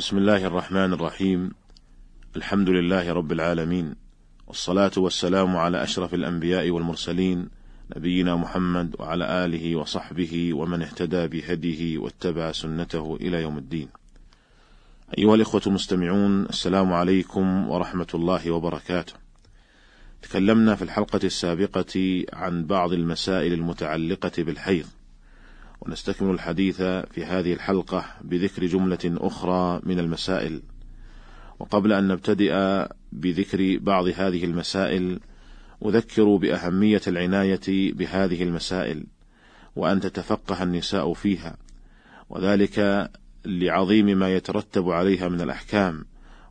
بسم الله الرحمن الرحيم الحمد لله رب العالمين والصلاة والسلام على أشرف الأنبياء والمرسلين نبينا محمد وعلى آله وصحبه ومن اهتدى بهديه واتبع سنته إلى يوم الدين. أيها الإخوة المستمعون السلام عليكم ورحمة الله وبركاته. تكلمنا في الحلقة السابقة عن بعض المسائل المتعلقة بالحيض. ونستكمل الحديث في هذه الحلقة بذكر جملة أخرى من المسائل. وقبل أن نبتدئ بذكر بعض هذه المسائل أذكر بأهمية العناية بهذه المسائل وأن تتفقه النساء فيها وذلك لعظيم ما يترتب عليها من الأحكام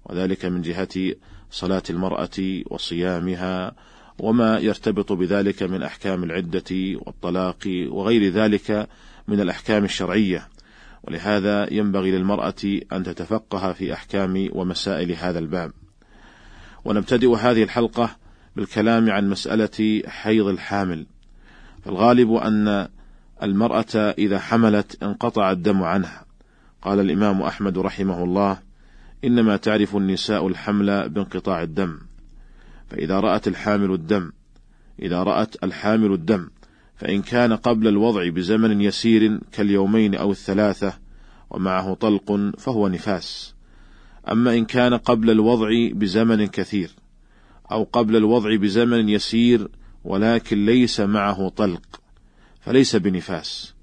وذلك من جهة صلاة المرأة وصيامها وما يرتبط بذلك من أحكام العدة والطلاق وغير ذلك من الأحكام الشرعية. ولهذا ينبغي للمرأة أن تتفقه في أحكام ومسائل هذا الباب. ونبتدئ هذه الحلقة بالكلام عن مسألة حيض الحامل. فالغالب أن المرأة إذا حملت انقطع الدم عنها. قال الإمام أحمد رحمه الله إنما تعرف النساء الحمل بانقطاع الدم. فإذا رأت الحامل الدم إذا رأت الحامل الدم فإن كان قبل الوضع بزمن يسير كاليومين أو الثلاثة ومعه طلق فهو نفاس. أما إن كان قبل الوضع بزمن كثير أو قبل الوضع بزمن يسير ولكن ليس معه طلق فليس بنفاس.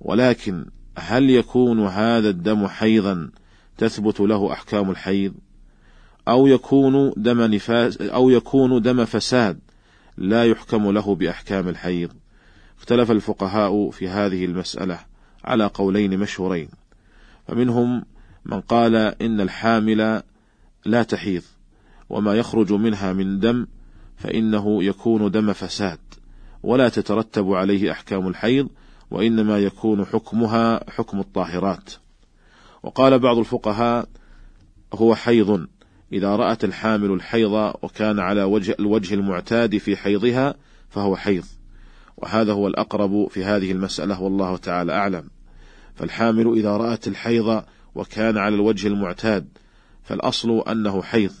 ولكن هل يكون هذا الدم حيضا تثبت له أحكام الحيض؟ أو يكون دم نفاس أو يكون دم فساد لا يحكم له بأحكام الحيض. اختلف الفقهاء في هذه المسألة على قولين مشهورين. فمنهم من قال إن الحامل لا تحيض وما يخرج منها من دم فإنه يكون دم فساد ولا تترتب عليه أحكام الحيض وإنما يكون حكمها حكم الطاهرات. وقال بعض الفقهاء هو حيض إذا رأت الحامل الحيض وكان على وجه الوجه المعتاد في حيضها فهو حيض. وهذا هو الأقرب في هذه المسألة والله تعالى أعلم. فالحامل إذا رأت الحيض وكان على الوجه المعتاد فالأصل أنه حيض.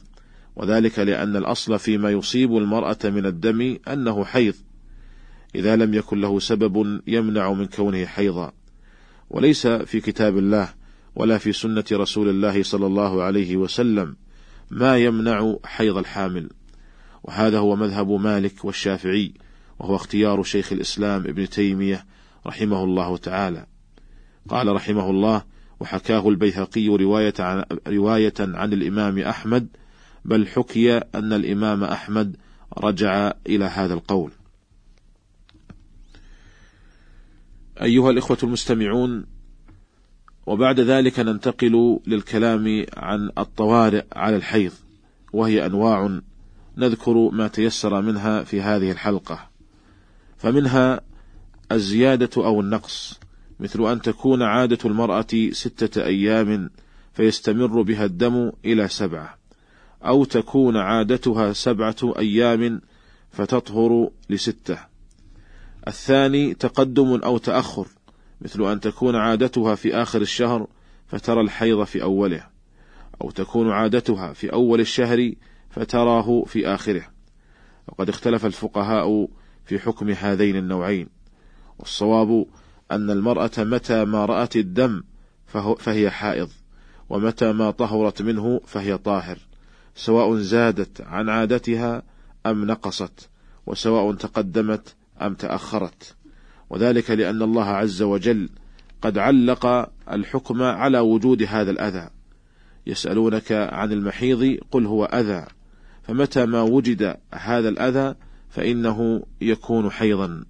وذلك لأن الأصل فيما يصيب المرأة من الدم أنه حيض. إذا لم يكن له سبب يمنع من كونه حيضا. وليس في كتاب الله ولا في سنة رسول الله صلى الله عليه وسلم ما يمنع حيض الحامل وهذا هو مذهب مالك والشافعي وهو اختيار شيخ الإسلام ابن تيمية رحمه الله تعالى قال رحمه الله وحكاه البيهقي رواية عن, رواية عن الإمام أحمد بل حكي أن الإمام أحمد رجع إلى هذا القول. أيها الإخوة المستمعون، وبعد ذلك ننتقل للكلام عن الطوارئ على الحيض، وهي أنواع نذكر ما تيسر منها في هذه الحلقة. فمنها الزيادة أو النقص، مثل أن تكون عادة المرأة ستة أيام فيستمر بها الدم إلى سبعة، أو تكون عادتها سبعة أيام فتطهر لستة. الثاني تقدم أو تأخر، مثل أن تكون عادتها في آخر الشهر فترى الحيض في أوله، أو تكون عادتها في أول الشهر فتراه في آخره. وقد اختلف الفقهاء في حكم هذين النوعين، والصواب أن المرأة متى ما رأت الدم فهي حائض، ومتى ما طهرت منه فهي طاهر. سواء زادت عن عادتها أم نقصت وسواء تقدمت أم تأخرت وذلك لأن الله عز وجل قد علق الحكم على وجود هذا الأذى. يسألونك عن المحيض قل هو أذى. فمتى ما وجد هذا الأذى فإنه يكون حيضا.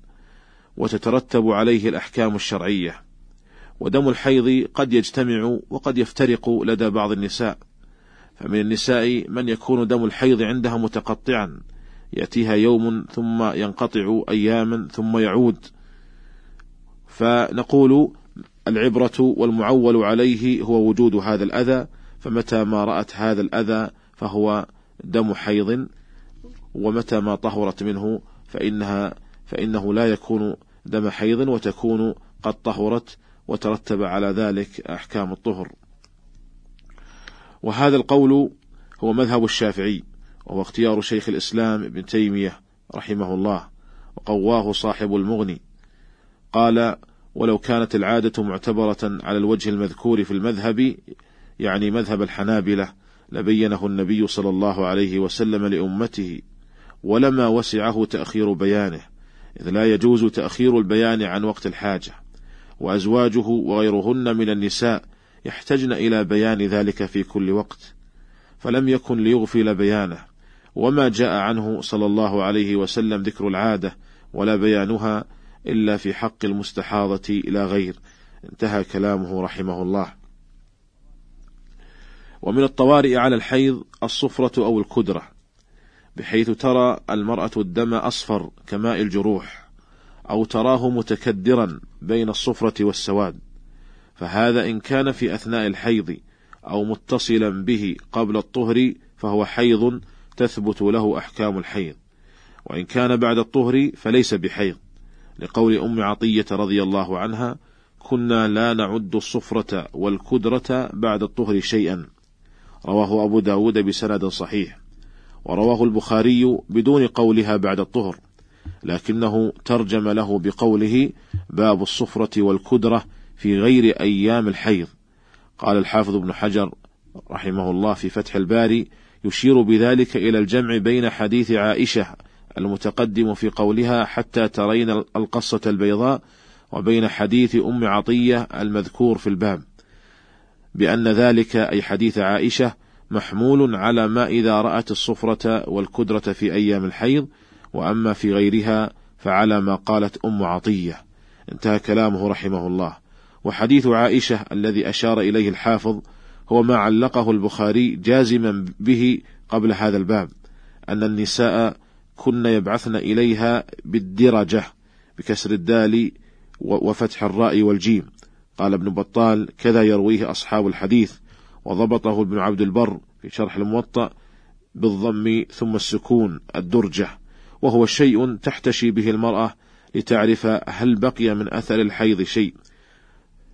وتترتب عليه الأحكام الشرعية. ودم الحيض قد يجتمع وقد يفترق لدى بعض النساء. فمن النساء من يكون دم الحيض عندها متقطعا. يأتيها يوم ثم ينقطع أياما ثم يعود. فنقول العبرة والمعول عليه هو وجود هذا الأذى فمتى ما رأت هذا الأذى فهو دم حيض ومتى ما طهرت منه فإنها فإنه لا يكون دم حيض وتكون قد طهرت وترتب على ذلك أحكام الطهر. وهذا القول هو مذهب الشافعي وهو اختيار شيخ الإسلام ابن تيمية رحمه الله وقواه صاحب المغني. قال ولو كانت العادة معتبرة على الوجه المذكور في المذهب يعني مذهب الحنابلة لبينه النبي صلى الله عليه وسلم لأمته ولما وسعه تأخير بيانه إذ لا يجوز تأخير البيان عن وقت الحاجة وأزواجه وغيرهن من النساء يحتجن إلى بيان ذلك في كل وقت فلم يكن ليغفل بيانه وما جاء عنه صلى الله عليه وسلم ذكر العادة ولا بيانها إلا في حق المستحاضة لا غير. انتهى كلامه رحمه الله. ومن الطوارئ على الحيض الصفرة أو الكدرة بحيث ترى المرأة الدم أصفر كماء الجروح أو تراه متكدرا بين الصفرة والسواد. فهذا إن كان في أثناء الحيض أو متصلا به قبل الطهر فهو حيض تثبت له أحكام الحيض. وإن كان بعد الطهر فليس بحيض. لقول أم عطية رضي الله عنها كنا لا نعد الصفرة والكدرة بعد الطهر شيئا. رواه أبو داود بسند صحيح. ورواه البخاري بدون قولها بعد الطهر لكنه ترجم له بقوله باب الصفرة والكدرة في غير أيام الحيض. قال الحافظ ابن حجر رحمه الله في فتح الباري يشير بذلك إلى الجمع بين حديث عائشة المتقدم في قولها حتى ترين القصة البيضاء وبين حديث أم عطية المذكور في الباب بأن ذلك أي حديث عائشة محمول على ما إذا رأت الصفرة والكدرة في أيام الحيض وأما في غيرها فعلى ما قالت أم عطية. انتهى كلامه رحمه الله. وحديث عائشة الذي أشار إليه الحافظ هو ما علقه البخاري جازما به قبل هذا الباب أن النساء كن يبعثن إليها بالدرجة بكسر الدال وفتح الراء والجيم. قال ابن بطال كذا يرويه أصحاب الحديث وضبطه ابن عبد البر في شرح الموطأ بالضم ثم السكون الدرجة. وهو شيء تحتشي به المرأة لتعرف هل بقي من أثر الحيض شيء.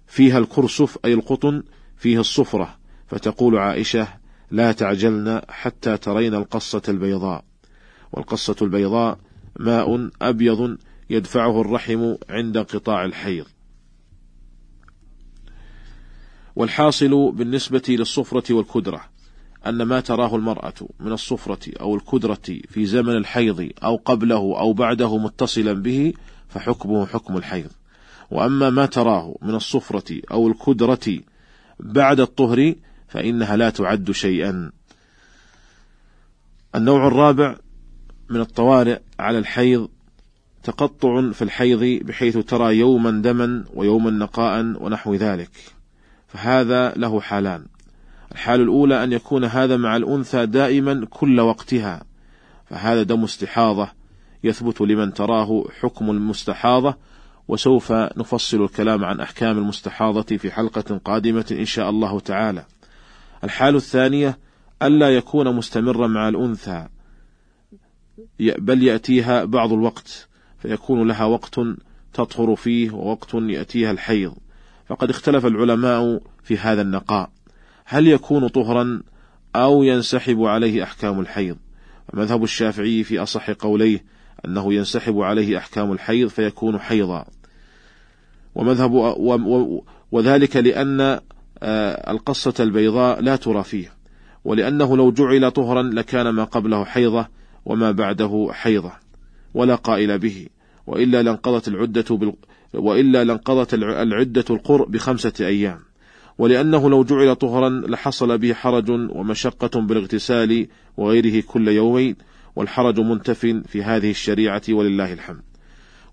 فيها الكرسف أي القطن فيه الصفرة. فتقول عائشة لا تعجلن حتى ترين القصة البيضاء. والقصة البيضاء ماء أبيض يدفعه الرحم عند انقطاع الحيض. والحاصل بالنسبة للصفرة والكدرة أن ما تراه المرأة من الصفرة أو الكدرة في زمن الحيض أو قبله أو بعده متصلا به فحكمه حكم الحيض. وأما ما تراه من الصفرة أو الكدرة بعد الطهر فإنها لا تعد شيئا. النوع الرابع من الطوارئ على الحيض تقطع في الحيض بحيث ترى يوما دما ويوما نقاء ونحو ذلك. فهذا له حالان. الحال الأولى أن يكون هذا مع الأنثى دائما كل وقتها. فهذا دم استحاضة يثبت لمن تراه حكم المستحاضة وسوف نفصل الكلام عن أحكام المستحاضة في حلقة قادمة إن شاء الله تعالى. الحال الثانية ألا يكون مستمرا مع الأنثى. بل يأتيها بعض الوقت فيكون لها وقت تطهر فيه ووقت يأتيها الحيض. فقد اختلف العلماء في هذا النقاء. هل يكون طهرا أو ينسحب عليه أحكام الحيض؟ مذهب الشافعي في أصح قوليه أنه ينسحب عليه أحكام الحيض فيكون حيضا. ومذهب وذلك لأن آه، القصة البيضاء لا ترى فيه ولأنه لو جعل طهرا لكان ما قبله حيضة وما بعده حيضة ولا قائل به وإلا لانقضت العدة بال... وإلا لانقضت العدة القر بخمسة أيام. ولأنه لو جعل طهرا لحصل به حرج ومشقة بالاغتسال وغيره كل يومين والحرج منتف في هذه الشريعة ولله الحمد.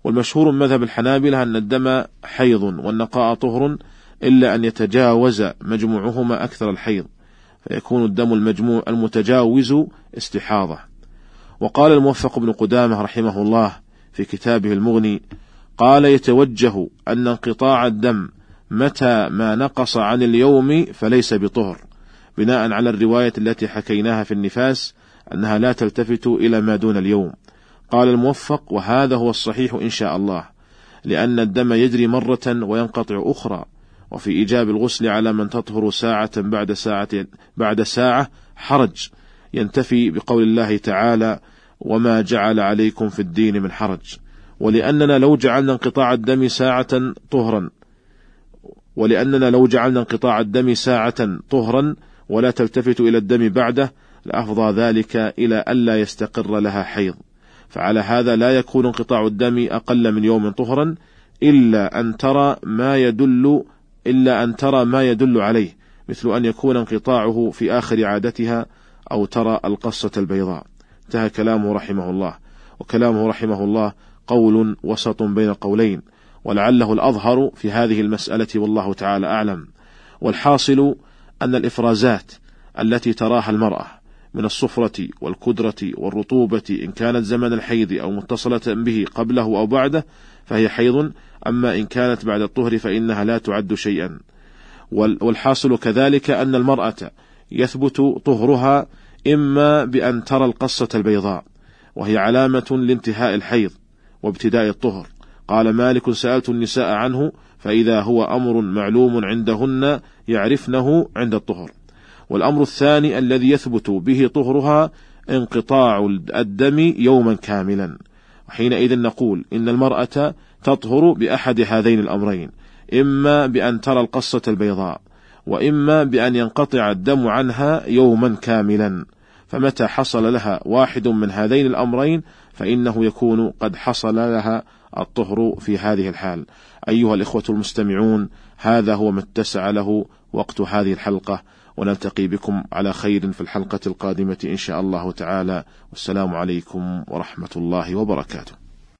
والمشهور مذهب الحنابلة أن الدم حيض والنقاء طهر إلا أن يتجاوز مجموعهما أكثر الحيض فيكون الدم المجموع المتجاوز استحاضة. وقال الموفق بن قدامة رحمه الله في كتابه المغني قال يتوجه أن انقطاع الدم متى ما نقص عن اليوم فليس بطهر بناء على الرواية التي حكيناها في النفاس أنها لا تلتفت إلى ما دون اليوم. قال الموفق وهذا هو الصحيح إن شاء الله لأن الدم يجري مرة وينقطع أخرى وفي إيجاب الغسل على من تطهر ساعة بعد ساعة بعد ساعة حرج ينتفي بقول الله تعالى وما جعل عليكم في الدين من حرج ولأننا لو جعلنا انقطاع الدم ساعة طهرا ولأننا لو جعلنا انقطاع الدم ساعة طهرا ولا تلتفت إلى الدم بعده لأفضى ذلك إلى ألا يستقر لها حيض. فعلى هذا لا يكون انقطاع الدم أقل من يوم طهرا إلا أن ترى ما يدل إلا أن ترى ما يدل عليه مثل أن يكون انقطاعه في آخر عادتها أو ترى القصة البيضاء. انتهى كلامه رحمه الله. وكلامه رحمه الله قول وسط بين قولين ولعله الأظهر في هذه المسألة والله تعالى أعلم. والحاصل أن الإفرازات التي تراها المرأة من الصفرة والكدرة والرطوبة إن كانت زمن الحيض أو متصلة به قبله أو بعده فهي حيض أما إن كانت بعد الطهر فإنها لا تعد شيئا. والحاصل كذلك أن المرأة يثبت طهرها إما بأن ترى القصة البيضاء وهي علامة لانتهاء الحيض وابتداء الطهر. قال مالك سألت النساء عنه فإذا هو أمر معلوم عندهن يعرفنه عند الطهر. والأمر الثاني الذي يثبت به طهرها انقطاع الدم يوما كاملا. وحينئذ نقول إن المرأة تطهر بأحد هذين الأمرين إما بأن ترى القصة البيضاء وإما بأن ينقطع الدم عنها يوما كاملا. فمتى حصل لها واحد من هذين الأمرين فإنه يكون قد حصل لها الطهر في هذه الحال. أيها الإخوة المستمعون هذا هو ما اتسع له وقت هذه الحلقة. ونلتقي بكم على خير في الحلقة القادمة إن شاء الله تعالى. والسلام عليكم ورحمة الله وبركاته.